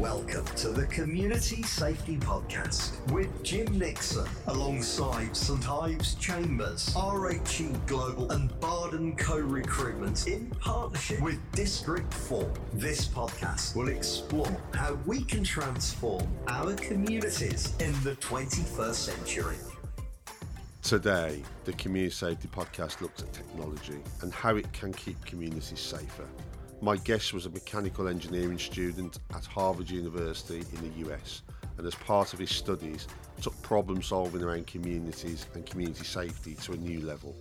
Welcome to the Community Safety Podcast with Jim Nixon alongside St. Ives Chambers, RHE Global, and Barden Co Recruitment in partnership with District 4. This podcast will explore how we can transform our communities in the 21st century. Today, the Community Safety Podcast looks at technology and how it can keep communities safer. My guest was a mechanical engineering student at Harvard University in the US, and as part of his studies, took problem solving around communities and community safety to a new level.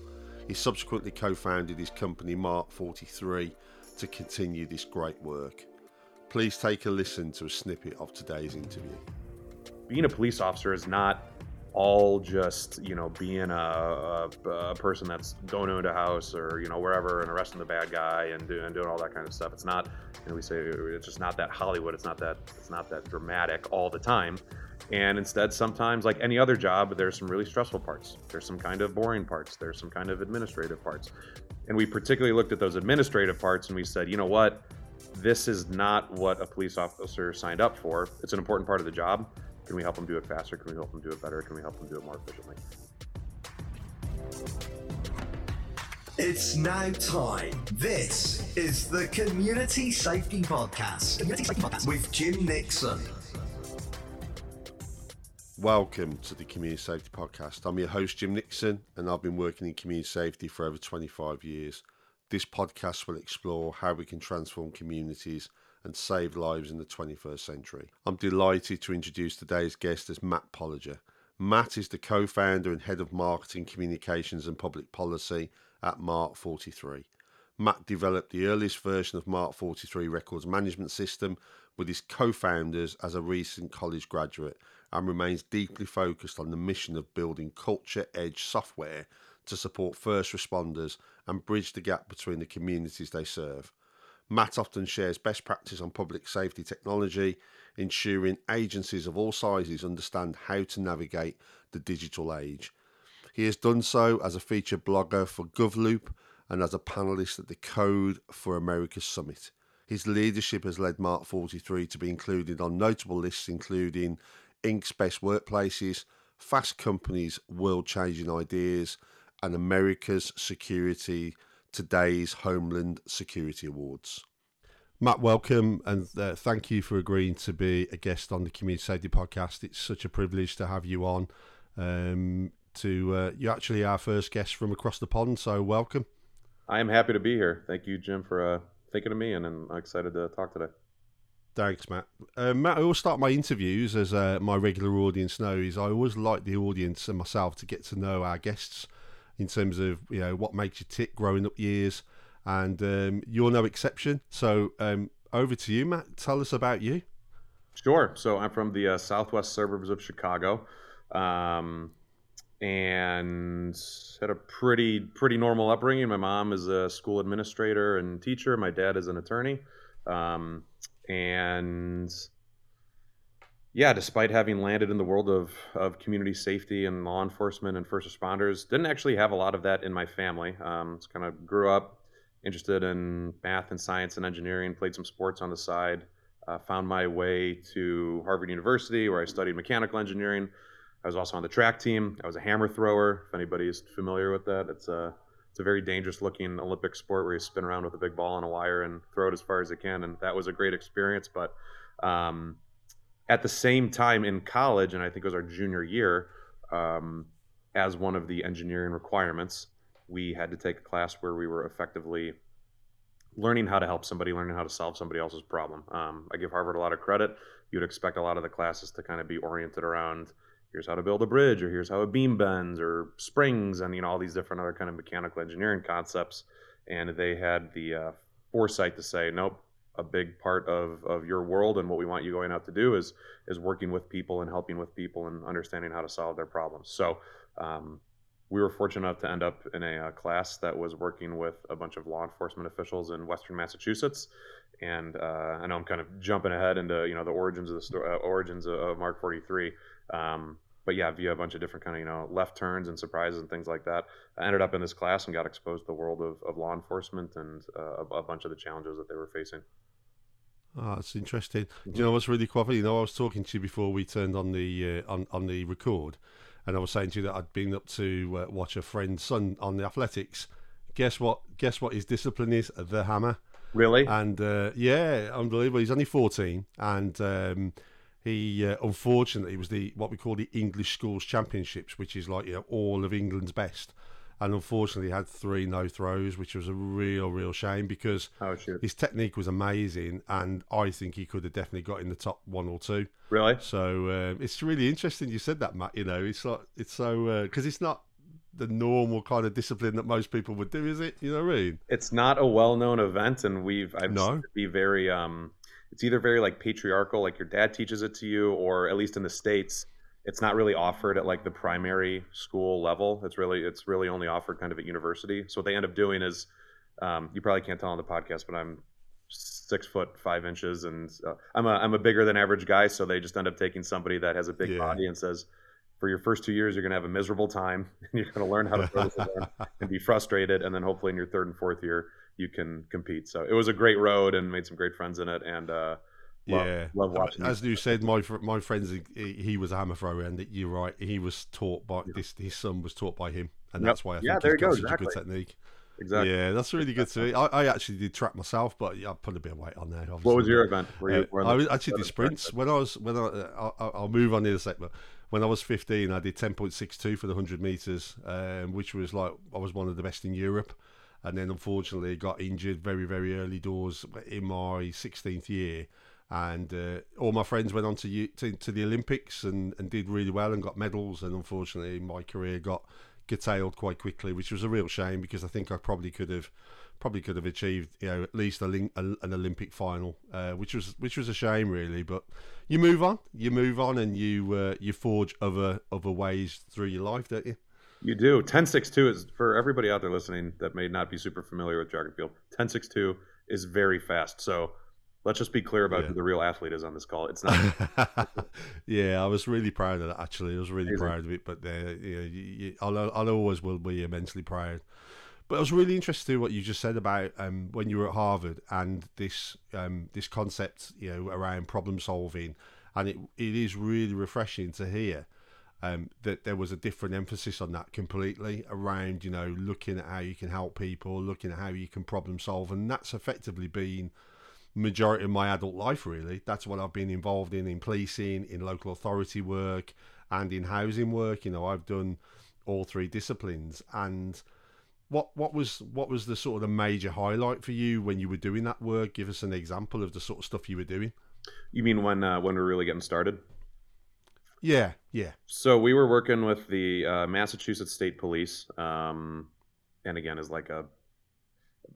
He subsequently co founded his company Mark 43 to continue this great work. Please take a listen to a snippet of today's interview. Being a police officer is not all just you know being a, a, a, person that's going into a house or you know wherever and arresting the bad guy and doing, and doing all that kind of stuff. It's not know we say it's just not that Hollywood. It's not that it's not that dramatic all the time. And instead, sometimes like any other job, there's some really stressful parts. There's some kind of boring parts. There's some kind of administrative parts. And we particularly looked at those administrative parts and we said, you know what, this is not what a police officer signed up for. It's an important part of the job can we help them do it faster? Can we help them do it better? Can we help them do it more efficiently? It's now time. This is the Community Safety Podcast. Community Safety Podcast with Jim Nixon. Welcome to the Community Safety Podcast. I'm your host, Jim Nixon, and I've been working in community safety for over 25 years. This podcast will explore how we can transform communities and save lives in the 21st century. I'm delighted to introduce today's guest as Matt Polega. Matt is the co founder and head of marketing, communications, and public policy at Mark 43. Matt developed the earliest version of Mark 43 records management system with his co founders as a recent college graduate and remains deeply focused on the mission of building culture edge software to support first responders and bridge the gap between the communities they serve. Matt often shares best practice on public safety technology, ensuring agencies of all sizes understand how to navigate the digital age. He has done so as a featured blogger for GovLoop and as a panelist at the Code for America Summit. His leadership has led Mark 43 to be included on notable lists including Inc.'s Best Workplaces, Fast Companies World Changing Ideas, and America's Security today's Homeland Security Awards. Matt, welcome and uh, thank you for agreeing to be a guest on the Community Safety Podcast. It's such a privilege to have you on. Um, to uh, you're actually our first guest from across the pond, so welcome. I am happy to be here. Thank you, Jim, for uh, thinking of me, and I'm excited to talk today. Thanks, Matt. Uh, Matt, I always start my interviews, as uh, my regular audience knows, I always like the audience and myself to get to know our guests in terms of you know what makes you tick growing up years, and um, you're no exception. So um, over to you, Matt. Tell us about you. Sure. So I'm from the uh, southwest suburbs of Chicago, um, and had a pretty pretty normal upbringing. My mom is a school administrator and teacher. My dad is an attorney, um, and yeah, despite having landed in the world of, of community safety and law enforcement and first responders, didn't actually have a lot of that in my family. Um, just kind of grew up interested in math and science and engineering, played some sports on the side, uh, found my way to Harvard University where I studied mechanical engineering. I was also on the track team. I was a hammer thrower. If anybody's familiar with that, it's a it's a very dangerous looking Olympic sport where you spin around with a big ball and a wire and throw it as far as you can. And that was a great experience. But um, at the same time in college, and I think it was our junior year, um, as one of the engineering requirements, we had to take a class where we were effectively learning how to help somebody, learning how to solve somebody else's problem. Um, I give Harvard a lot of credit. You'd expect a lot of the classes to kind of be oriented around here's how to build a bridge, or here's how a beam bends, or springs, and you know all these different other kind of mechanical engineering concepts. And they had the uh, foresight to say, nope, a big part of, of your world and what we want you going out to do is is working with people and helping with people and understanding how to solve their problems. So um, we were fortunate enough to end up in a, uh, class that was working with a bunch of law enforcement officials in Western Massachusetts. And uh, I know I'm kind of jumping ahead into you know the origins of the sto- uh, origins of, of Mark 43. Um, but yeah, via a bunch of different kind of you know left turns and surprises and things like that, I ended up in this class and got exposed to the world of, of law enforcement and uh, a, a bunch of the challenges that they were facing. Oh, that's interesting. Do you know what's really quite funny? You know, I was talking to you before we turned on the uh, on on the record, and I was saying to you that I'd been up to uh, watch a friend's son on the athletics. Guess what? Guess what his discipline is? The hammer. Really? And uh, yeah, unbelievable. He's only fourteen, and um, he uh, unfortunately was the what we call the English Schools Championships, which is like you know all of England's best and unfortunately had three no throws, which was a real, real shame because oh, his technique was amazing, and I think he could have definitely got in the top one or two. Really? So um, it's really interesting you said that, Matt. You know, it's like it's so because uh, it's not the normal kind of discipline that most people would do, is it? You know what I mean? It's not a well-known event, and we've I've no. to be very um, it's either very like patriarchal, like your dad teaches it to you, or at least in the states it's not really offered at like the primary school level. It's really it's really only offered kind of at university. So what they end up doing is, um, you probably can't tell on the podcast, but I'm six foot five inches, and uh, I'm a I'm a bigger than average guy. So they just end up taking somebody that has a big yeah. body and says, for your first two years, you're going to have a miserable time, and you're going to learn how to throw this and be frustrated, and then hopefully in your third and fourth year you can compete. So it was a great road and made some great friends in it, and uh, Love, yeah, love watching. As you said, my my friends, he, he, was a hammer thrower, and you're right. He was taught by yeah. this. His son was taught by him, and yep. that's why I yeah, think there he's got go, such exactly. a good technique. Exactly. Yeah, that's really good to I, I actually did track myself, but I put a bit of weight on there. Obviously. What was your event? You, uh, I was actually did sprints when I was when I uh, I'll, move on in a sec, but when I was 15, I did 10.62 for the 100 meters, um, which was like I was one of the best in Europe. And then unfortunately got injured very very early doors in my 16th year and uh, all my friends went on to, to, to the Olympics and, and did really well and got medals. And unfortunately, my career got curtailed quite quickly, which was a real shame because I think I probably could have probably could have achieved you know at least a, a an Olympic final, uh, which was which was a shame really. But you move on, you move on, and you uh, you forge other other ways through your life, don't you? You do. 1062 is for everybody out there listening that may not be super familiar with track and field. 1062 is very fast. So Let's just be clear about yeah. who the real athlete is on this call. It's not. yeah, I was really proud of that. Actually, I was really Amazing. proud of it. But uh, you, you, I'll, I'll always will be immensely proud. But I was really interested in what you just said about um, when you were at Harvard and this um, this concept, you know, around problem solving, and it it is really refreshing to hear um, that there was a different emphasis on that completely around, you know, looking at how you can help people, looking at how you can problem solve, and that's effectively been majority of my adult life really. That's what i've been involved in in policing in local authority work and in housing work. You know i've done all three disciplines. And what what was what was the sort of the major highlight for you when you were doing that work? Give us an example of the sort of stuff you were doing. You mean when uh, when we are really getting started? Yeah yeah. So we were working with the uh, massachusetts state police um, and again is like a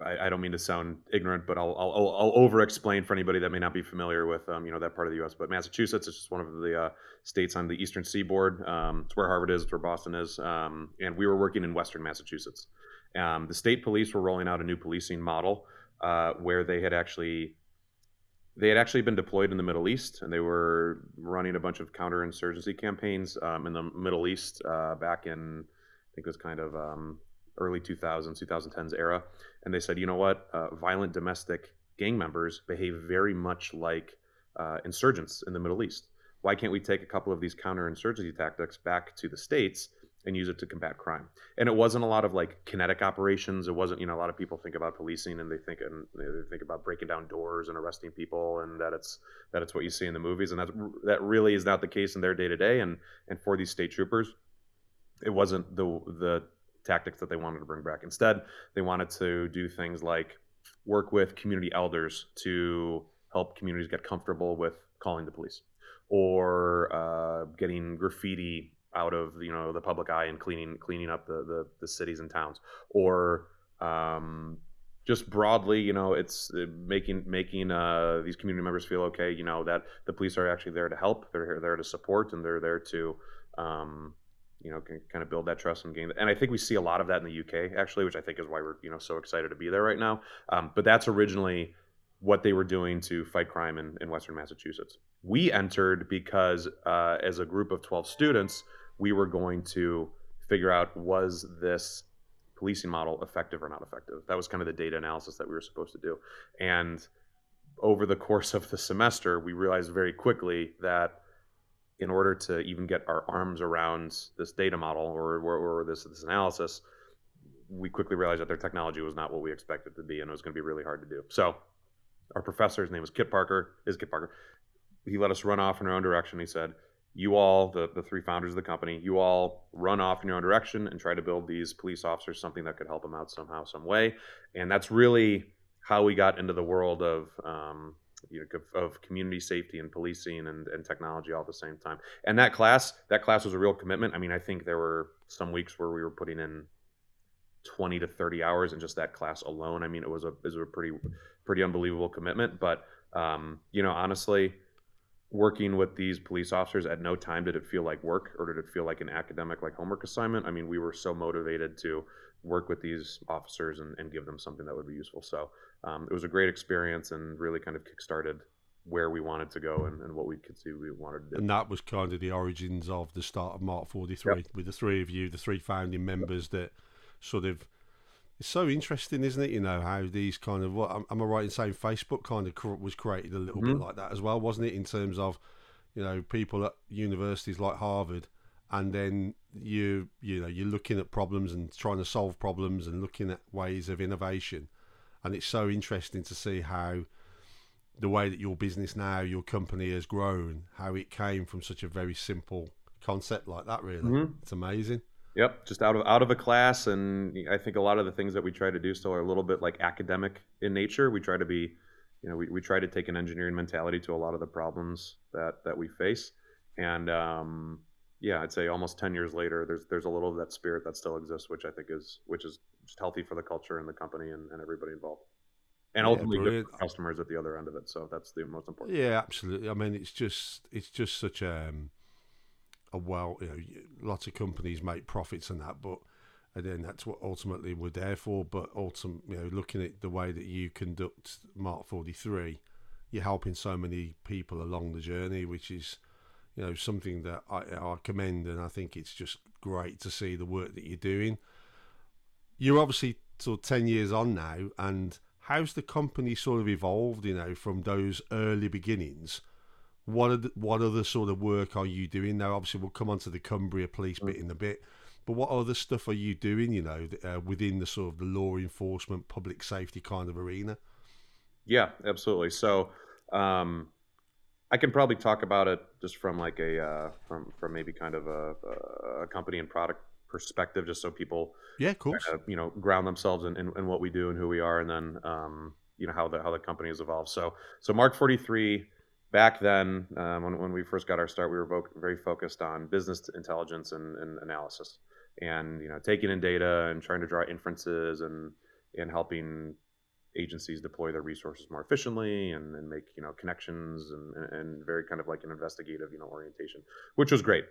I, I, don't mean to sound ignorant, but I'll, I'll, I'll over explain for anybody that may not be familiar with um, you know that part of the U.S. But Massachusetts is just one of the uh, states on the eastern seaboard. Um, it's where Harvard is, it's where Boston is, um, and we were working in western Massachusetts. Um, the state police were rolling out a new policing model uh, where they had actually they had actually been deployed in the Middle East, and they were running a bunch of counterinsurgency campaigns um, in the Middle East uh, back in I think it was kind of um, early 2000s, 2010s era, and they said, you know what, uh, violent domestic gang members behave very much like uh, insurgents in the Middle East. Why can't we take a couple of these counterinsurgency tactics back to the states and use it to combat crime? And it wasn't a lot of like kinetic operations. It wasn't, you know, a lot of people think about policing and they think and they think about breaking down doors and arresting people, and that it's that it's what you see in the movies, and that that really is not the case in their day to day. And and for these state troopers, it wasn't the the tactics that they wanted to bring back. Instead, they wanted to do things like work with community elders to help communities get comfortable with calling the police or uh, getting graffiti out of you know the public eye and cleaning cleaning up the the, the cities and towns or um, just broadly you know it's uh, making making uh, these community members feel okay you know that the police are actually there to help they're there to support and they're there to um, you know can kind of build that trust and gain and i think we see a lot of that in the uk actually which i think is why we're you know so excited to be there right now. Um, but that's originally what they were doing to fight crime in, in western massachusetts. We entered because uh, as a group of 12 students we were going to figure out was this policing model effective or not effective? That was kind of the data analysis that we were supposed to do. And over the course of the semester, we realized very quickly that in order to even get our arms around this data model or, or, or this, this analysis, we quickly realized that their technology was not what we expected to be, and it was going to be really hard to do. So, our professor, his name was Kit Parker, is Kit Parker. He let us run off in our own direction. He said, "You all, the the three founders of the company, you all run off in your own direction and try to build these police officers something that could help them out somehow, some way." And that's really how we got into the world of um, you know, of community safety and policing and, and technology all at the same time. And that class, that class was a real commitment. I mean, I think there were some weeks where we were putting in 20 to 30 hours in just that class alone. I mean, it was a it was a pretty pretty unbelievable commitment. But um, you know, honestly, working with these police officers at no time did it feel like work or did it feel like an academic like homework assignment. I mean, we were so motivated to work with these officers and, and give them something that would be useful. So um, it was a great experience and really kind of kickstarted where we wanted to go and, and, what we could see we wanted to do. And that was kind of the origins of the start of Mark 43 yep. with the three of you, the three founding members that sort of it's so interesting, isn't it? You know how these kind of what am, am I right in saying Facebook kind of was created a little mm-hmm. bit like that as well, wasn't it? In terms of you know people at universities like Harvard, and then you you know you're looking at problems and trying to solve problems and looking at ways of innovation, and it's so interesting to see how the way that your business now, your company has grown, how it came from such a very simple concept like that. Really, mm-hmm. it's amazing. Yep, just out of out of a class, and I think a lot of the things that we try to do still are a little bit like academic in nature. We try to be, you know, we, we try to take an engineering mentality to a lot of the problems that that we face, and um, yeah, I'd say almost ten years later, there's there's a little of that spirit that still exists, which I think is which is just healthy for the culture and the company and, and everybody involved, and ultimately yeah, good customers at the other end of it. So that's the most important. Yeah, absolutely. I mean, it's just it's just such a um, a well, you know, lots of companies make profits and that, but and then that's what ultimately we're there for. But ultimately, you know, looking at the way that you conduct Mark Forty Three, you're helping so many people along the journey, which is, you know, something that I, I commend, and I think it's just great to see the work that you're doing. You're obviously sort of ten years on now, and how's the company sort of evolved? You know, from those early beginnings what are the, what other sort of work are you doing now? Obviously, we'll come on to the Cumbria police bit in a bit, but what other stuff are you doing? You know, uh, within the sort of the law enforcement, public safety kind of arena. Yeah, absolutely. So, um, I can probably talk about it just from like a uh, from from maybe kind of a, a company and product perspective, just so people yeah, course, kind of, you know, ground themselves in, in, in, what we do and who we are, and then um, you know how the how the company has evolved. So, so Mark Forty Three back then, um, when, when we first got our start, we were vo- very focused on business intelligence and, and, analysis, and you know, taking in data and trying to draw inferences and and helping agencies deploy their resources more efficiently and, and make you know connections and, and very kind of like an investigative you know orientation, which was great.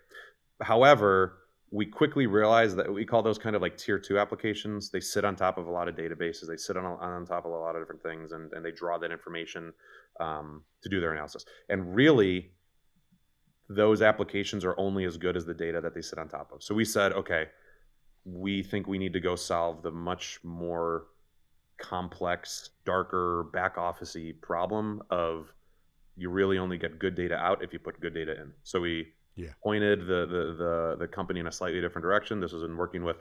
However, we quickly realized that we call those kind of like tier two applications. They sit on top of a lot of databases. They sit on, on top of a lot of different things, and, and they draw that information um, to do their analysis. And really, those applications are only as good as the data that they sit on top of. So we said, okay, we think we need to go solve the much more complex, darker, back officey problem of you really only get good data out if you put good data in. So we yeah. pointed the, the, the the company in a slightly different direction. This was in working with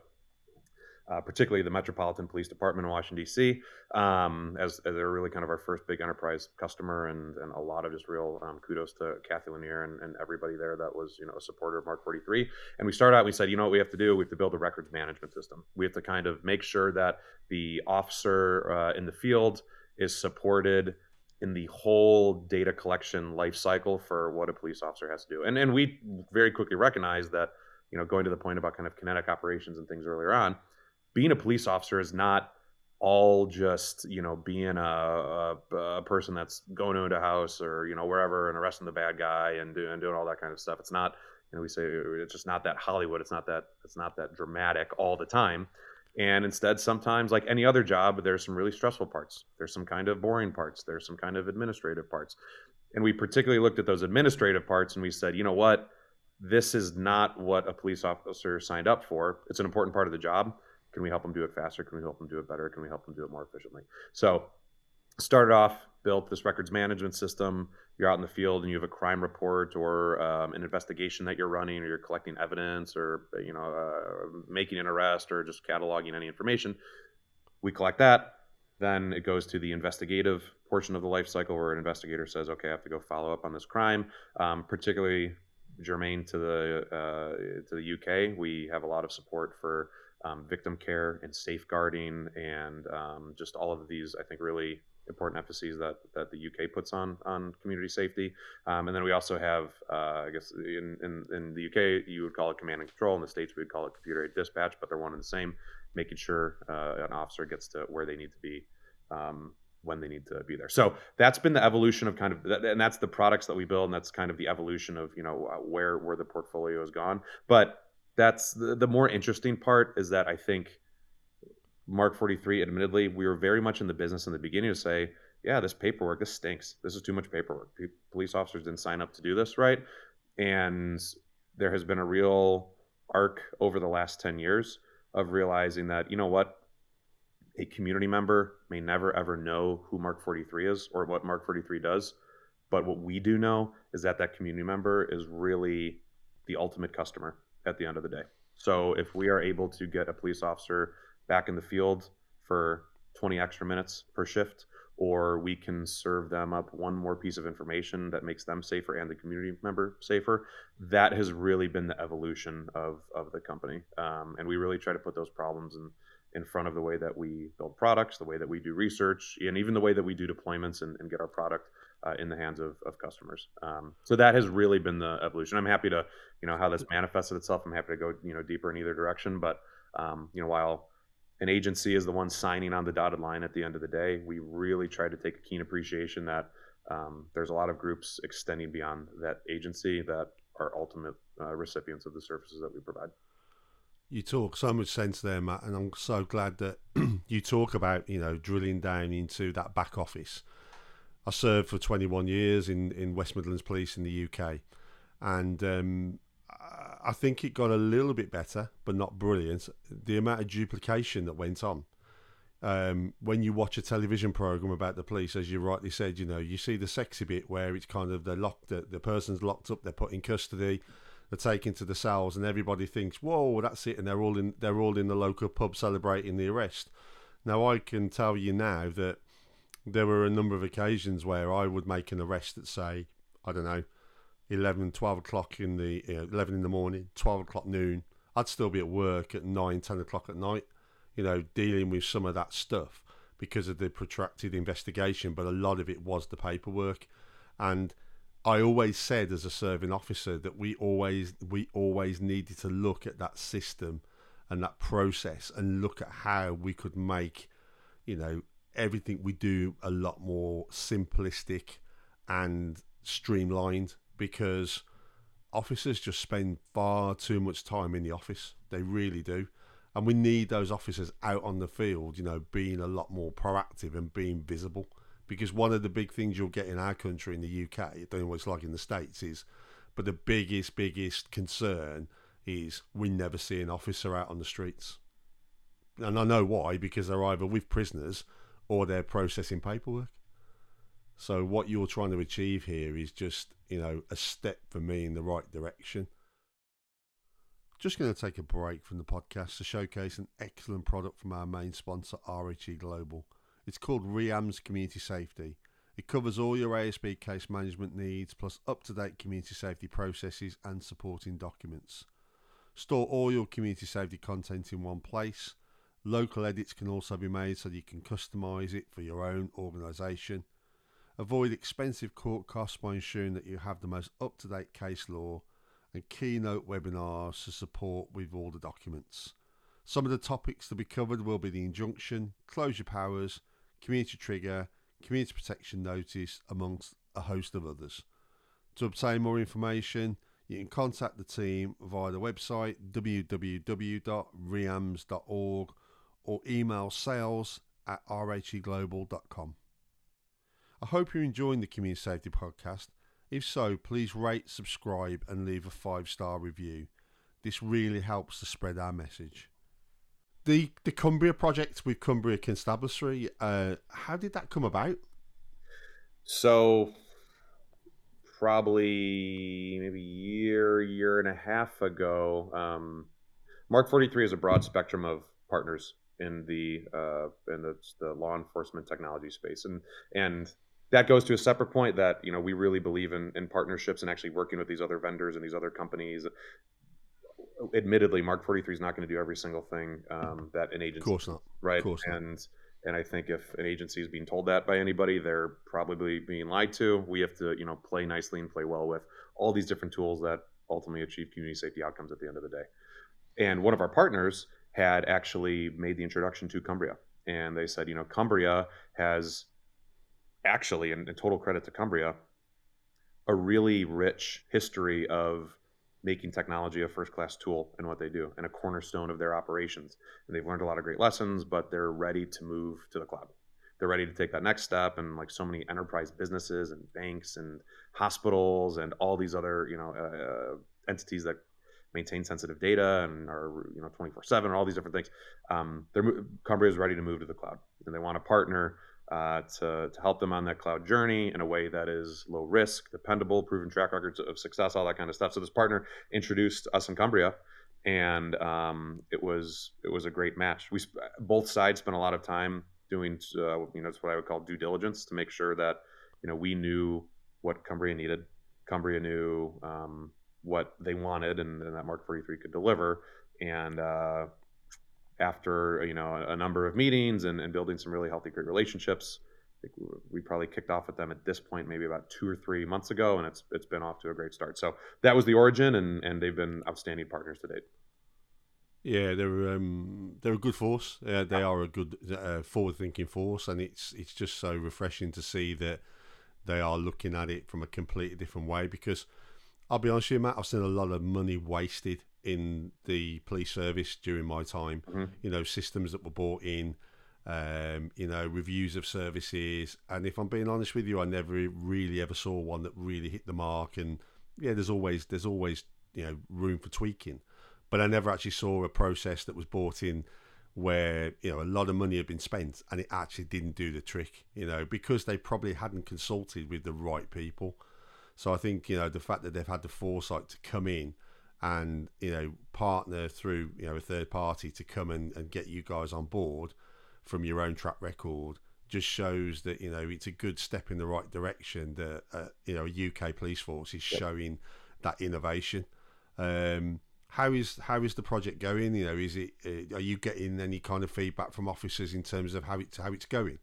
uh, particularly the Metropolitan Police Department in Washington D.C. Um, as, as, they're really kind of our first big enterprise customer, and, and a lot of just real um, kudos to Cathy Lanier and, and, everybody there that was you know a supporter of Mark 43. And we started out, we said, you know what we have to do? We have to build a records management system. We have to kind of make sure that the officer uh, in the field is supported in the whole data collection life cycle for what a police officer has to do. And and we very quickly recognized that, you know, going to the point about kind of kinetic operations and things earlier on, being a police officer is not all just you know being a, a, a, person that's going into a house or you know wherever and arresting the bad guy and doing doing all that kind of stuff. It's not you know we say it's just not that Hollywood. It's not that it's not that dramatic all the time. And instead, sometimes, like any other job, there's some really stressful parts. There's some kind of boring parts. There's some kind of administrative parts. And we particularly looked at those administrative parts and we said, you know what? This is not what a police officer signed up for. It's an important part of the job. Can we help them do it faster? Can we help them do it better? Can we help them do it more efficiently? So, started off, built this records management system. You're out in the field and you have a crime report or um, an investigation that you're running, or you're collecting evidence, or you know, uh, making an arrest, or just cataloging any information. We collect that. Then it goes to the investigative portion of the life cycle where an investigator says, "Okay, I have to go follow up on this crime." Um, particularly germane to the uh, to the UK, we have a lot of support for um, victim care and safeguarding, and um, just all of these, I think, really important emphases that that the UK puts on on community safety. Um, and then we also have, uh, I guess, in, in, in the UK you would call it command and control. In the states we would call it computer aided dispatch, but they're one and the same. Making sure uh, an officer gets to where they need to be. Um, when they need to be there. So that's been the evolution of kind of, and that's the products that we build, and that's kind of the evolution of you know where where the portfolio has gone. But that's the, the more interesting part is that I think Mark 43, admittedly, we were very much in the business in the beginning to say, yeah, this paperwork, this stinks. This is too much paperwork. Police officers didn't sign up to do this, right? And there has been a real arc over the last 10 years of realizing that, you know what, a community member may never ever know who Mark 43 is or what Mark 43 does. But what we do know is that that community member is really the ultimate customer at the end of the day. So if we are able to get a police officer back in the field for 20 extra minutes per shift, or we can serve them up one more piece of information that makes them safer and the community member safer. That has really been the evolution of, of the company. Um, and we really try to put those problems in, in front of the way that we build products, the way that we do research, and even the way that we do deployments and, and get our product uh, in the hands of, of customers. Um, so that has really been the evolution. I'm happy to, you know, how this manifested itself. I'm happy to go, you know, deeper in either direction. But, um, you know, while an agency is the one signing on the dotted line at the end of the day. We really try to take a keen appreciation that um, there's a lot of groups extending beyond that agency that are ultimate uh, recipients of the services that we provide. You talk so much sense there, Matt, and I'm so glad that you talk about you know drilling down into that back office. I served for 21 years in in West Midlands Police in the UK, and um, I think it got a little bit better, but not brilliant. The amount of duplication that went on. Um, when you watch a television program about the police, as you rightly said, you know, you see the sexy bit where it's kind of they're locked, the, the person's locked up, they're put in custody, they're taken to the cells, and everybody thinks, "Whoa, that's it," and they're all in, they're all in the local pub celebrating the arrest. Now, I can tell you now that there were a number of occasions where I would make an arrest at, say, I don't know, 11, 12 o'clock in the you know, 11 in the morning, 12 o'clock noon. I'd still be at work at 9, 10 o'clock at night, you know, dealing with some of that stuff because of the protracted investigation. But a lot of it was the paperwork. And I always said as a serving officer that we always we always needed to look at that system and that process and look at how we could make, you know, everything we do a lot more simplistic and streamlined because officers just spend far too much time in the office. They really do. And we need those officers out on the field, you know, being a lot more proactive and being visible. Because one of the big things you'll get in our country, in the UK, I don't know what it's like in the States, is, but the biggest, biggest concern is we never see an officer out on the streets. And I know why, because they're either with prisoners or they're processing paperwork. So what you're trying to achieve here is just, you know, a step for me in the right direction. Just going to take a break from the podcast to showcase an excellent product from our main sponsor, RHE Global. It's called REAMS Community Safety. It covers all your ASB case management needs, plus up to date community safety processes and supporting documents. Store all your community safety content in one place. Local edits can also be made so you can customize it for your own organisation. Avoid expensive court costs by ensuring that you have the most up to date case law and keynote webinars to support with all the documents. Some of the topics to be covered will be the injunction, closure powers, community trigger, community protection notice, amongst a host of others. To obtain more information, you can contact the team via the website www.reams.org or email sales at rheglobal.com. I hope you're enjoying the Community Safety Podcast. If so, please rate, subscribe, and leave a five star review. This really helps to spread our message. The the Cumbria project with Cumbria Constabulary, uh, how did that come about? So probably maybe year, year and a half ago, um, Mark 43 is a broad spectrum of partners in the uh, in the, the law enforcement technology space, and and that goes to a separate point that you know we really believe in in partnerships and actually working with these other vendors and these other companies. Admittedly, Mark 43 is not going to do every single thing um, that an agency. Of course not. Right. Of course and not. and I think if an agency is being told that by anybody, they're probably being lied to. We have to you know play nicely and play well with all these different tools that ultimately achieve community safety outcomes at the end of the day. And one of our partners had actually made the introduction to Cumbria. And they said, you know, Cumbria has actually, and, total credit to Cumbria, a really rich history of making technology a first class tool in what they do and a cornerstone of their operations. And they've learned a lot of great lessons, but they're ready to move to the cloud. They're ready to take that next step. And like so many enterprise businesses and banks and hospitals and all these other, you know, uh, entities that maintain sensitive data and are you know 24 7 all these different things um, they're cumbria is ready to move to the cloud. And they want a partner uh, to, to help them on that cloud journey in a way that is low risk dependable proven track records of success all that kind of stuff. So this partner introduced us in cumbria and um, it was it was a great match. We both sides spent a lot of time doing uh, you know it's what i would call due diligence to make sure that you know we knew what cumbria needed. Cumbria knew um, what they wanted and, and that Mark 43 could deliver. And uh, after you know a, a, number of meetings and, and, building some really healthy, great relationships, we probably kicked off with them at this point maybe about two or three months ago, and it's it's been off to a great start. So that was the origin, and and they've been outstanding partners to date. Yeah, they're um, they're a good force. Uh, they are a good uh, forward-thinking force, and it's it's just so refreshing to see that they are looking at it from a completely different way because I'll be honest with you, Matt. I've seen a lot of money wasted in the police service during my time. Mm-hmm. You know, systems that were bought in, um, you know, reviews of services. And if I'm being honest with you, I never really ever saw one that really hit the mark. And yeah, there's always there's always you know room for tweaking, but I never actually saw a process that was bought in where you know a lot of money had been spent and it actually didn't do the trick. You know, because they probably hadn't consulted with the right people. So I think you know the fact that they've had the foresight to come in and you know partner through you know a third party to come and, and get you guys on board from your own track record just shows that you know it's a good step in the right direction that uh, you know a UK police force is showing that innovation. Um, how is how is the project going? You know, is it uh, are you getting any kind of feedback from officers in terms of how it's how it's going?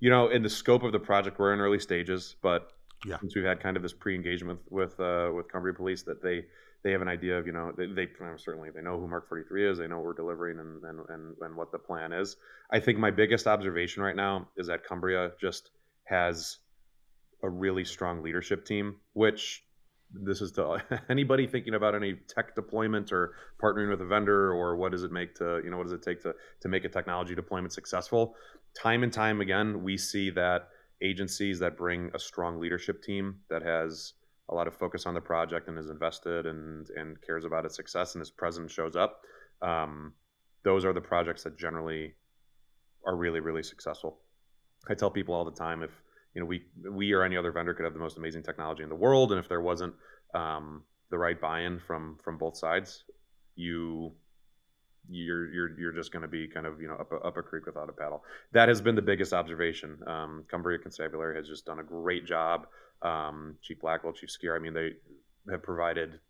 You know, in the scope of the project, we're in early stages, but yeah. since we've had kind of this pre-engagement with uh, with Cumbria Police that they they have an idea of you know they, they certainly they know who Mark 43 is they know we're delivering and, and and and what the plan is. I think my biggest observation right now is that Cumbria just has a really strong leadership team, which this is to anybody thinking about any tech deployment or partnering with a vendor or what does it make to you know what does it take to to make a technology deployment successful time and time again we see that agencies that bring a strong leadership team that has a lot of focus on the project and is invested and and cares about its success and his presence shows up um, those are the projects that generally are really really successful. I tell people all the time if you know we we or any other vendor could have the most amazing technology in the world and if there wasn't um, the right buy-in from from both sides you you're you're you're just going to be kind of you know up a, up a creek without a paddle. That has been the biggest observation. Um, Cumbria Constabulary has just done a great job. Um, Chief Blackwell, Chief Skeer, I mean, they have provided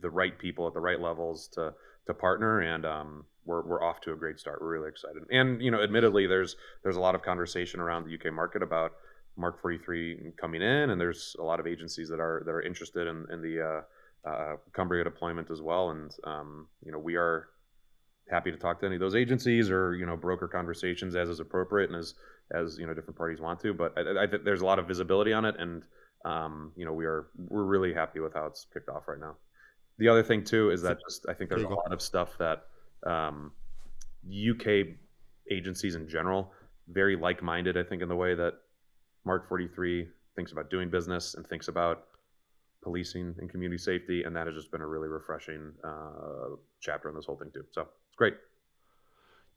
the right people at the right levels to to partner, and um, we're we're off to a great start. We're really excited. And you know, admittedly, there's there's a lot of conversation around the UK market about Mark 43 coming in, and there's a lot of agencies that are that are interested in, in the uh, uh, Cumbria deployment as well. And um, you know, we are happy to talk to any of those agencies or you know broker conversations as is appropriate and as as you know different parties want to. But I, I think there's a lot of visibility on it, and um, you know we are we're really happy with how it's kicked off right now. The other thing too is that just I think there's a lot of stuff that um, UK agencies in general very like-minded. I think in the way that Mark 43 thinks about doing business and thinks about policing and community safety, and that has just been a really refreshing uh, chapter in this whole thing too. So it's great.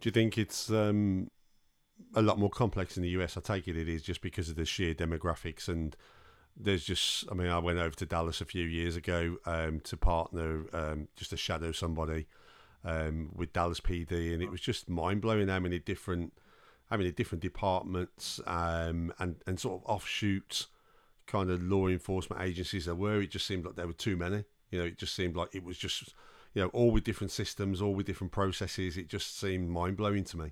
Do you think it's um, a lot more complex in the US. I take it it is just because of the sheer demographics and there's just. I mean, I went over to Dallas a few years ago um, to partner um, just to shadow somebody um, with Dallas PD, and it was just mind blowing how many different, how many different departments um, and and sort of offshoots kind of law enforcement agencies there were. It just seemed like there were too many. You know, it just seemed like it was just, you know, all with different systems, all with different processes. It just seemed mind blowing to me.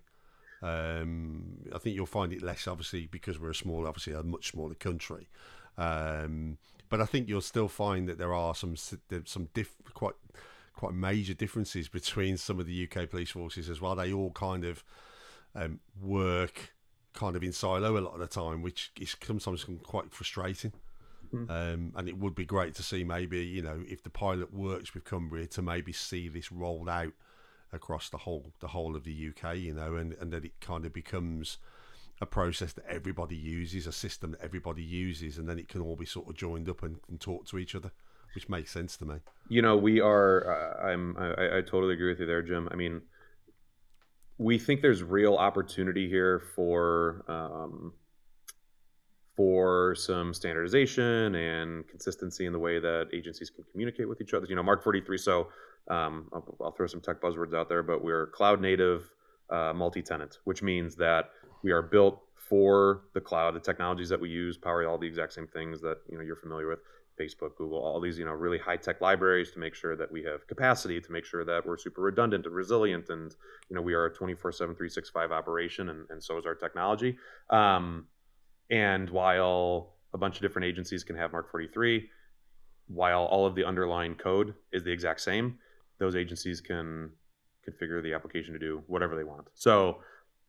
Um, I think you'll find it less, obviously, because we're a small, obviously, a much smaller country. Um, but I think you'll still find that there are some some diff, quite quite major differences between some of the UK police forces as well. They all kind of um, work kind of in silo a lot of the time, which is sometimes quite frustrating. Mm-hmm. Um, and it would be great to see maybe you know if the pilot works with Cumbria to maybe see this rolled out across the whole the whole of the UK, you know, and, and that it kind of becomes a process that everybody uses, a system that everybody uses, and then it can all be sort of joined up and, and talk to each other, which makes sense to me. You know, we are. Uh, I'm. I, I totally agree with you there, Jim. I mean, we think there's real opportunity here for um, for some standardization and consistency in the way that agencies can communicate with each other. You know, Mark 43. So um, I'll, I'll, throw some tech buzzwords out there, but we're cloud native, uh, multi-tenant, which means that we are built for the cloud. The technologies that we use power all the exact same things that you know you're familiar with. Facebook, Google, all these, you know, really high tech libraries to make sure that we have capacity, to make sure that we're super redundant and resilient. And, you know, we are a 24 7, 365 operation, and, and so is our technology. Um, and while a bunch of different agencies can have Mark 43, while all of the underlying code is the exact same, those agencies can configure the application to do whatever they want. So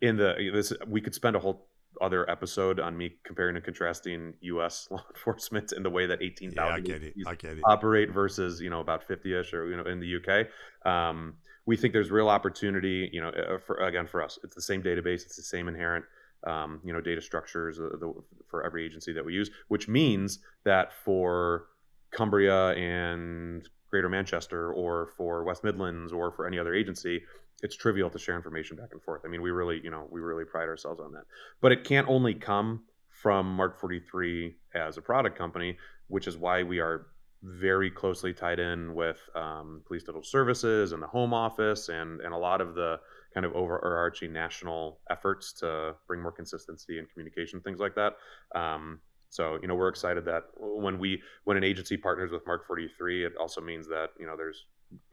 in the this we could spend a whole other episode on me comparing and contrasting U.S. law enforcement and the way that 18,000 yeah, operate versus you know about 50ish or you know in the UK. Um, we think there's real opportunity. You know, uh, for, again for us, it's the same database, it's the same inherent um, you know data structures uh, the, for every agency that we use, which means that for Cumbria and Greater Manchester or for West Midlands or for any other agency, it's trivial to share information back and forth. I mean, we really, you know, we really pride ourselves on that. But it can't only come from Mark 43 as a product company, which is why we are very closely tied in with um, police digital services and the home office and and a lot of the kind of overarching national efforts to bring more consistency and communication things like that. Um, so you know we're excited that when we when an agency partners with mark 43 it also means that you know there's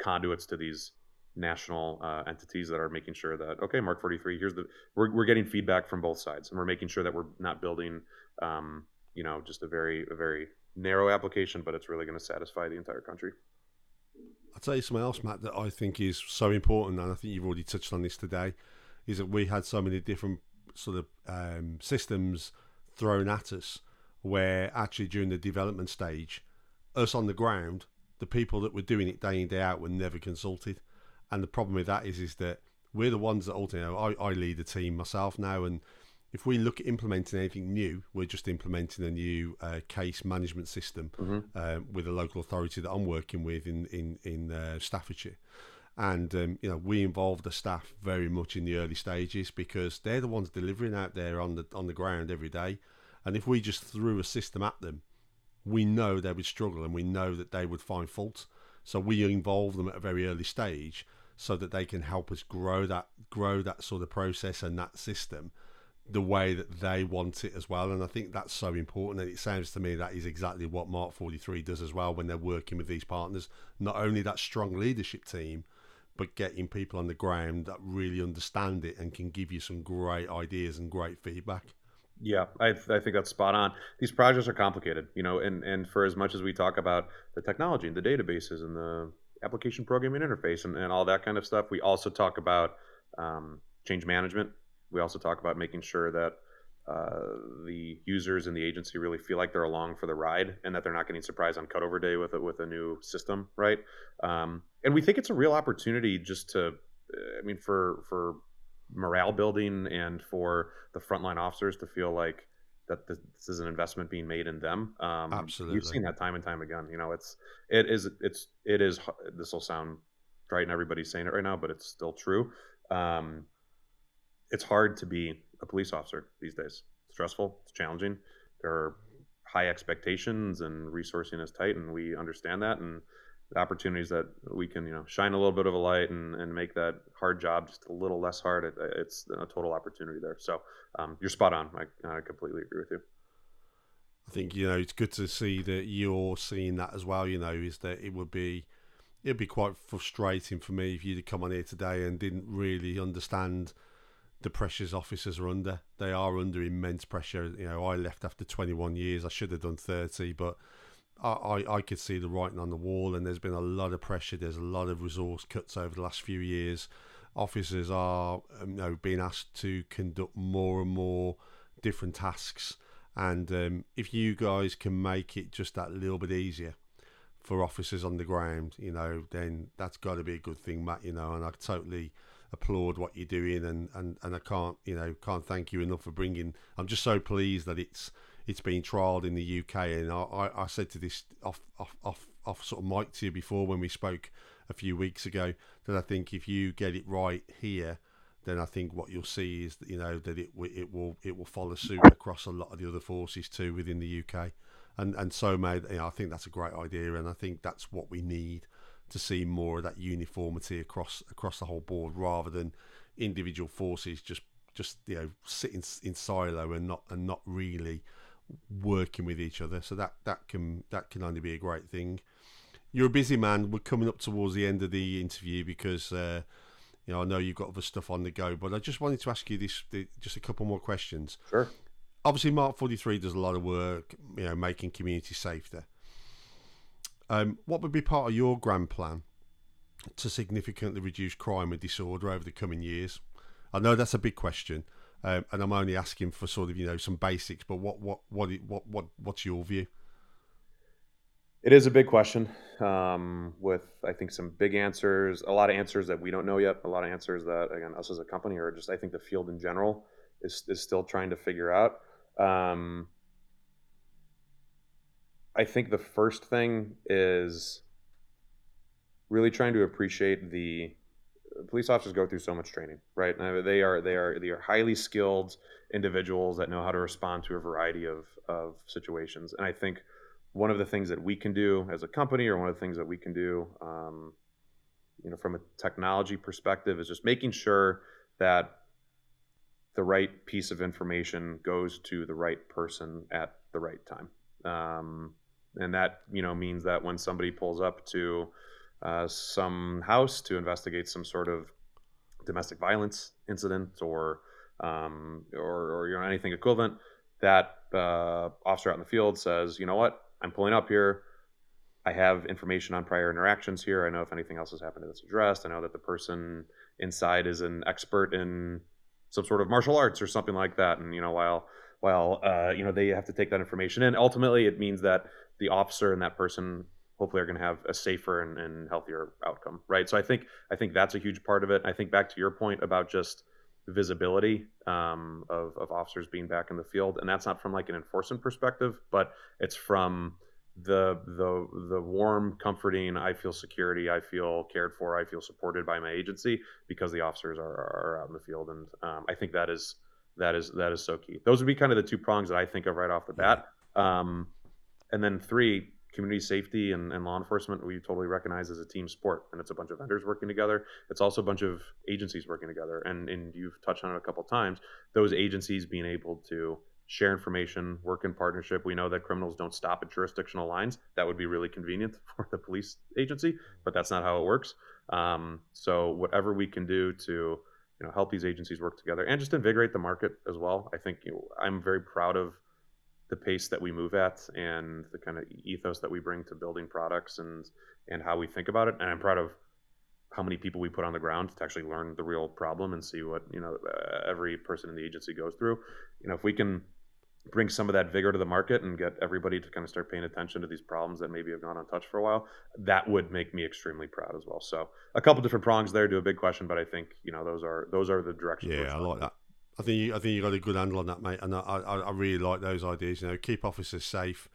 conduits to these national uh, entities that are making sure that okay mark 43 here's the we're, we're getting feedback from both sides and we're making sure that we're not building um, you know just a very a very narrow application but it's really going to satisfy the entire country i'll tell you something else matt that i think is so important and i think you've already touched on this today is that we had so many different sort of um, systems thrown at us where actually during the development stage us on the ground the people that were doing it day in day out were never consulted. And the problem with that is, is that we're the ones that ultimately, I, I lead a team myself now, and if we look at implementing anything new, we're just implementing a new uh, case management system mm-hmm. uh, with a local authority that I'm working with in in in uh, Staffordshire, and um, you know we involve the staff very much in the early stages because they're the ones delivering out there on the on the ground every day, and if we just threw a system at them, we know they would struggle and we know that they would find fault. So we involve them at a very early stage so that they can help us grow that grow that sort of process and that system the way that they want it as well. And I think that's so important. And it sounds to me that is exactly what Mark 43 does as well when they're working with these partners. Not only that strong leadership team, but getting people on the ground that really understand it and can give you some great ideas and great feedback. Yeah, I, I think that's spot on. These projects are complicated, you know, and, and for as much as we talk about the technology and the databases and the application programming interface and, and all that kind of stuff. We also talk about um, change management. We also talk about making sure that uh, the users and the agency really feel like they're along for the ride and that they're not getting surprised on cutover day with a, with a new system, right? Um, and we think it's a real opportunity just to, I mean, for for morale building and for the frontline officers to feel like that this is an investment being made in them. Um, Absolutely, we've seen that time and time again. You know, it's it is it's it is. This will sound right, and everybody's saying it right now, but it's still true. Um, it's hard to be a police officer these days. It's stressful, it's challenging. There are high expectations and resourcing is tight, and we understand that. And the opportunities that we can, you know, shine a little bit of a light and, and make that hard job just a little less hard. It, it's a total opportunity there. So um, you're spot on. I, I completely agree with you. I think you know it's good to see that you're seeing that as well. You know, is that it would be it'd be quite frustrating for me if you'd come on here today and didn't really understand the pressures officers are under. They are under immense pressure. You know, I left after 21 years. I should have done 30, but I, I, I could see the writing on the wall, and there's been a lot of pressure. There's a lot of resource cuts over the last few years. Officers are, um, you know, being asked to conduct more and more different tasks, and um, if you guys can make it just that little bit easier for officers on the ground, you know, then that's got to be a good thing, Matt. You know, and I totally applaud what you're doing, and, and, and I can't you know can't thank you enough for bringing. I'm just so pleased that it's it's been trialled in the UK, and I, I said to this off off off off sort of mic to you before when we spoke a few weeks ago that I think if you get it right here, then I think what you'll see is that you know that it it will it will follow suit across a lot of the other forces too within the UK, and and so made you know, I think that's a great idea, and I think that's what we need to see more of that uniformity across across the whole board rather than individual forces just just you know sitting in silo and not and not really working with each other. So that that can that can only be a great thing. You're a busy man. We're coming up towards the end of the interview because uh, you know I know you've got other stuff on the go. But I just wanted to ask you this, just a couple more questions. Sure. Obviously, Mark Forty Three does a lot of work, you know, making community safer. Um, what would be part of your grand plan to significantly reduce crime and disorder over the coming years? I know that's a big question, um, and I'm only asking for sort of you know some basics. But what what what what what what's your view? It is a big question um, with I think some big answers, a lot of answers that we don't know yet, a lot of answers that again us as a company or just I think the field in general is is still trying to figure out. Um, I think the first thing is really trying to appreciate the police officers go through so much training, right? They are they are they are highly skilled individuals that know how to respond to a variety of of situations, and I think one of the things that we can do as a company, or one of the things that we can do, um, you know, from a technology perspective, is just making sure that the right piece of information goes to the right person at the right time. Um, and that you know means that when somebody pulls up to uh, some house to investigate some sort of domestic violence incident or um, or, or you know anything equivalent, that uh, officer out in the field says, you know what, I'm pulling up here. I have information on prior interactions here. I know if anything else has happened to this address. I know that the person inside is an expert in some sort of martial arts or something like that. And you know, while while uh, you know they have to take that information in, ultimately it means that the officer and that person hopefully are going to have a safer and, and, healthier outcome right? So i think i think that's a huge part of it. I think back to your point about just visibility um, of, of officers being back in the field and that's not from like an enforcement perspective but it's from the the the warm comforting i feel security i feel cared for i feel supported by my agency because the officers are, are out in the field and um, i think that is that is that is so key. Those would be kind of the two prongs that i think of right off the bat. Um, and then three, community safety and, and, law enforcement we totally recognize as a team sport and it's a bunch of vendors working together. It's also a bunch of agencies working together. And, and you've touched on it a couple times those agencies being able to share information work in partnership. We know that criminals don't stop at jurisdictional lines. That would be really convenient for the police agency but that's not how it works. Um, so whatever we can do to you know help these agencies work together and just invigorate the market as well i think you know, i'm very proud of the pace that we move at and the kind of ethos that we bring to building products and and how we think about it. And I'm proud of how many people we put on the ground to actually learn the real problem and see what you know every person in the agency goes through. You know, if we can bring some of that vigor to the market and get everybody to kind of start paying attention to these problems that maybe have gone untouched for a while, that would make me extremely proud as well. So a couple different prongs there to a big question, but I think you know those are those are the directions. Yeah, I like that. I think you, I think you got a good handle on that, mate, and I, I, I really like those ideas. You know, keep officers safe.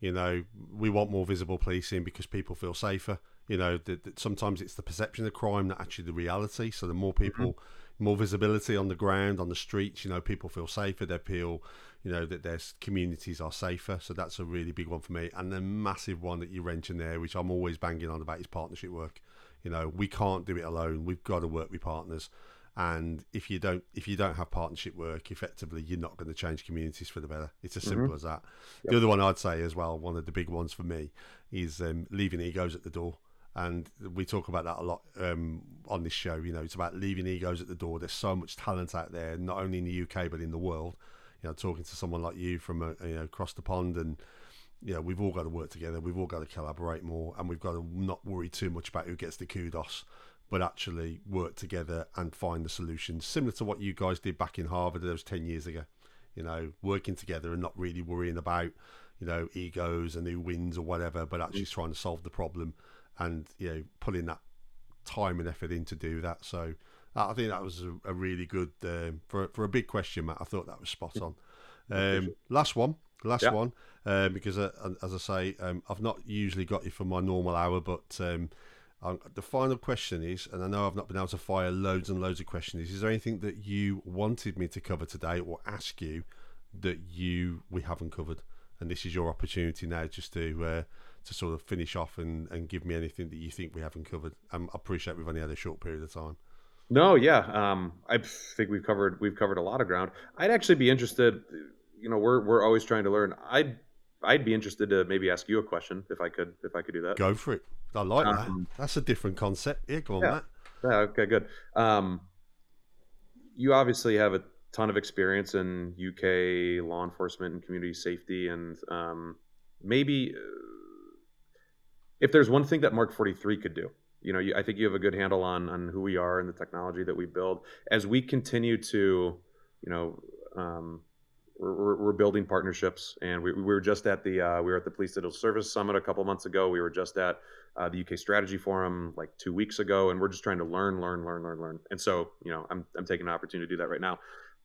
You know, we want more visible policing because people feel safer. You know, that, sometimes it's the perception of crime that actually the reality. So the more mm-hmm. people, mm-hmm. more visibility on the ground, on the streets. You know, people feel safer. They feel, you know, that their communities are safer. So that's a really big one for me. And the massive one that you mentioned there, which I'm always banging on about, is partnership work. You know, we can't do it alone. We've got to work with partners. And if you don't, if you don't have partnership work, effectively, you're not going to change communities for the better. It's as simple mm-hmm. as that. Yep. The other one I'd say as well, one of the big ones for me, is um, leaving egos at the door and we talk about that a lot um, on this show. You know, it's about leaving egos at the door. There's so much talent out there, not only in the UK but in the world. You know, talking to someone like you from uh, you know across the pond, and you know, we've all got to work together. We've all got to collaborate more, and we've got to not worry too much about who gets the kudos, but actually work together and find the solutions, similar to what you guys did back in Harvard those ten years ago. You know, working together and not really worrying about you know egos and who wins or whatever, but actually mm. trying to solve the problem and you know putting that time and effort in to do that. So I think that was a, a really good um, for for a big question, Matt. I thought that was spot on. Um, last one, last yeah. one, um, because uh, as I say, um, I've not usually got you for my normal hour, but um, the final question is, and I know I've not been able to fire loads and loads of questions. Is there anything that you wanted me to cover today, or ask you that you we haven't covered? And this is your opportunity now, just to uh, to sort of finish off and, and give me anything that you think we haven't covered. Um, I appreciate we've only had a short period of time. No, yeah, um, I think we've covered we've covered a lot of ground. I'd actually be interested. You know, we're we're always trying to learn. I'd I'd be interested to maybe ask you a question if I could if I could do that. Go for it. I like um, that. That's a different concept. Yeah, go on, yeah. Matt. Yeah. Okay. Good. Um, you obviously have a ton of experience in UK law enforcement and community safety, and um, maybe if there's one thing that Mark 43 could do, you know, you, I think you have a good handle on on who we are and the technology that we build. As we continue to, you know, um, we're, we're, building partnerships, and we, we were just at the uh, we were at the Police Digital Service Summit a couple months ago. We were just at uh, the UK Strategy Forum like two weeks ago, and we're just trying to learn, learn, learn, learn, learn. And so, you know, I'm I'm taking an opportunity to do that right now.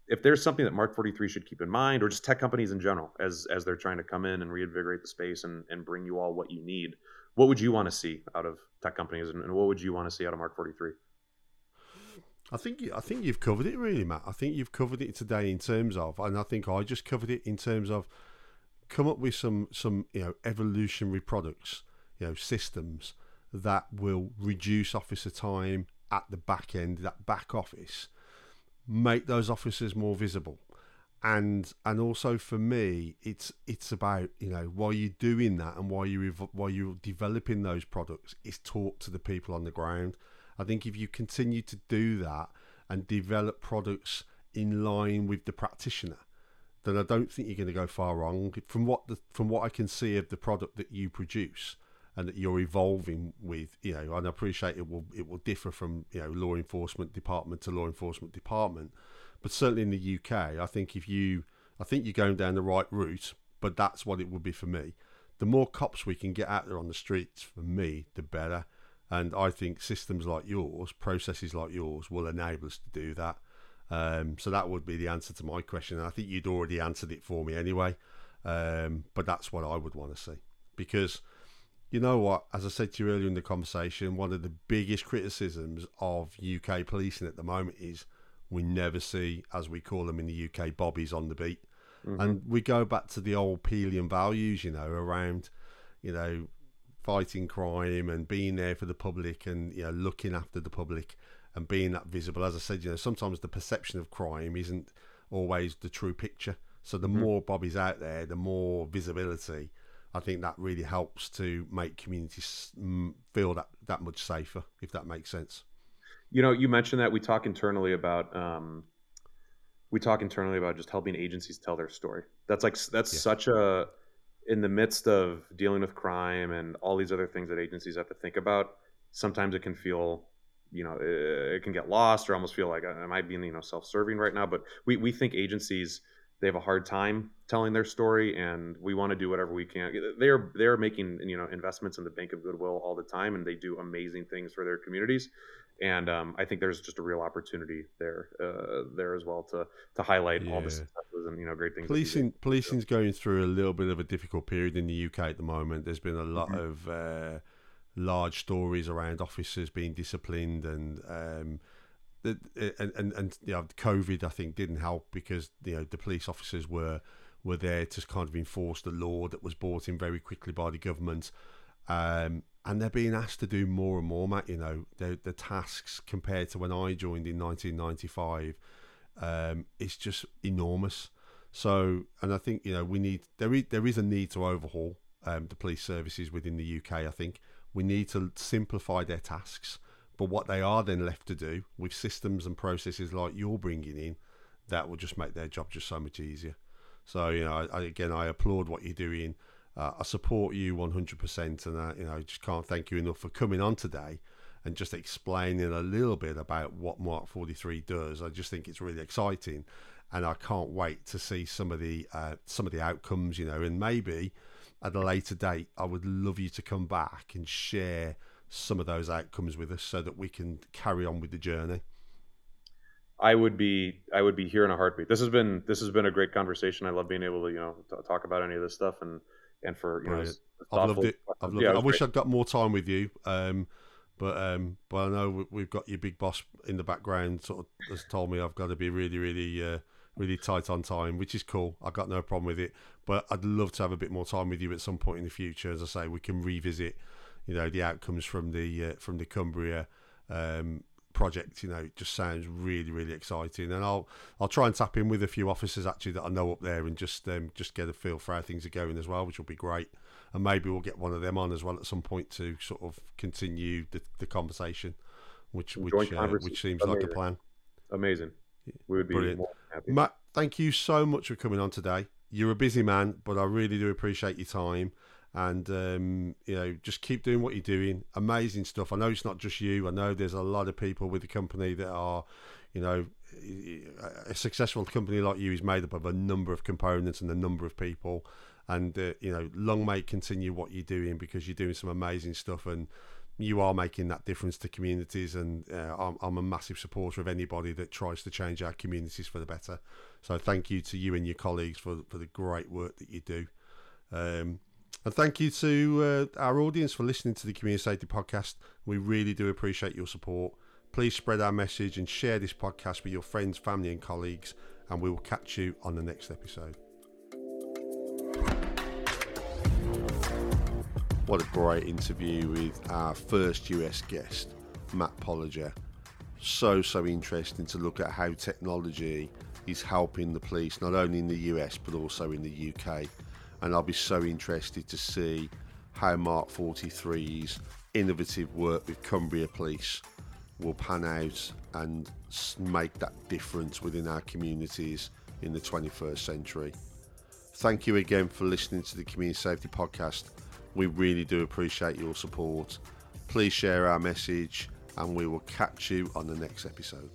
If there's something that Mark 43 should keep in mind, or just tech companies in general, as as they're trying to come in and reinvigorate the space and and bring you all what you need, what would you want to see out of tech companies, and, and what would you want to see out of Mark Forty Three? I think I think you've covered it really, Matt. I think you've covered it today in terms of, and I think I just covered it in terms of come up with some some you know evolutionary products, you know systems that will reduce officer time at the back end, that back office, make those officers more visible, and and also for me it's it's about you know while you're doing that and while you while you're developing those products is talk to the people on the ground i think if you continue to do that and develop products in line with the practitioner then i don't think you're going to go far wrong from what the from what i can see of the product that you produce and that you're evolving with you know and i appreciate it will it will differ from you know law enforcement department to law enforcement department but certainly in the UK, I think if you, I think you're going down the right route. But that's what it would be for me. The more cops we can get out there on the streets, for me, the better. And I think systems like yours, processes like yours, will enable us to do that. Um, so that would be the answer to my question. And I think you'd already answered it for me anyway. Um, but that's what I would want to see. Because you know what? As I said to you earlier in the conversation, one of the biggest criticisms of UK policing at the moment is we never see, as we call them in the UK, bobbies on the beat. Mm-hmm. And we go back to the old Peelian values, you know, around, you know, fighting crime and being there for the public and, you know, looking after the public and being that visible. As I said, you know, sometimes the perception of crime isn't always the true picture. So the mm-hmm. more bobbies out there, the more visibility. I think that really helps to make communities feel that, that much safer, if that makes sense. You know, you mentioned that we talk internally about um, we talk internally about just helping agencies tell their story. That's like that's yeah. such a in the midst of dealing with crime and all these other things that agencies have to think about. Sometimes it can feel you know it, can get lost or almost feel like am i being you know self-serving right now but we, we think agencies they have a hard time telling their story and we want to do whatever we can they're they're making you know investments in the bank of goodwill all the time and they do amazing things for their communities and um, I think there's just a real opportunity there uh, there as well to to highlight yeah. all the successes and you know great things. Policing policing's going through a little bit of a difficult period in the UK at the moment. There's been a lot mm-hmm. of uh, large stories around officers being disciplined and um, the, and, and and you know, COVID I think didn't help because you know the police officers were were there to kind of enforce the law that was brought in very quickly by the government. Um, and they're being asked to do more and more, Matt. You know, the, the tasks compared to when I joined in 1995, um, it's just enormous. So, and I think you know we need there is there is a need to overhaul um, the police services within the UK. I think we need to simplify their tasks, but what they are then left to do with systems and processes like you're bringing in, that will just make their job just so much easier. So you know, I, again, I applaud what you're doing. Uh, I support you 100%, and I, you know, just can't thank you enough for coming on today and just explaining a little bit about what Mark 43 does. I just think it's really exciting, and I can't wait to see some of the uh, some of the outcomes. You know, and maybe at a later date, I would love you to come back and share some of those outcomes with us so that we can carry on with the journey. I would be I would be here in a heartbeat. This has been this has been a great conversation. I love being able to you know talk about any of this stuff and and for you Brilliant. know I've loved it. I've loved yeah, it. I wish great. I'd got more time with you. Um, but um, but I know we've got your big boss in the background. Sort of has told me I've got to be really, really, uh, really tight on time, which is cool. I've got no problem with it. But I'd love to have a bit more time with you at some point in the future. As I say, we can revisit, you know, the outcomes from the uh, from the Cumbria um, project. You know, it just sounds really, really exciting. And I'll I'll try and tap in with a few officers actually that I know up there and just um, just get a feel for how things are going as well, which will be great. And maybe we'll get one of them on as well at some point to sort of continue the, the conversation, which which uh, which seems Amazing. like a plan. Amazing. We would be Brilliant. happy. Matt, thank you so much for coming on today. You're a busy man, but I really do appreciate your time and um, you know just keep doing what you're doing amazing stuff i know it's not just you i know there's a lot of people with the company that are you know a successful company like you is made up of a number of components and a number of people and uh, you know long may continue what you're doing because you're doing some amazing stuff and you are making that difference to communities and uh, I'm, I'm, a massive supporter of anybody that tries to change our communities for the better so thank you to you and your colleagues for, for the great work that you do um, and thank you to uh, our audience for listening to the Community Safety Podcast. We really do appreciate your support. Please spread our message and share this podcast with your friends, family, and colleagues. And we will catch you on the next episode. What a great interview with our first US guest, Matt Polega. So, so interesting to look at how technology is helping the police, not only in the US but also in the UK and I'll be so interested to see how Mark 43's innovative work with Cumbria Police will pan out and make that difference within our communities in the 21st century. Thank you again for listening to the Community Safety Podcast. We really do appreciate your support. Please share our message, and we will catch you on the next episode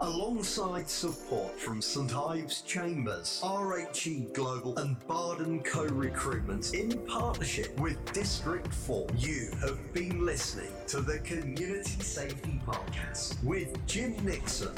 alongside support from St Ives Chambers, RHE Global and Barden Co-Recruitment in partnership with District 4. You have been listening to the Community Safety Podcast with Jim Nixon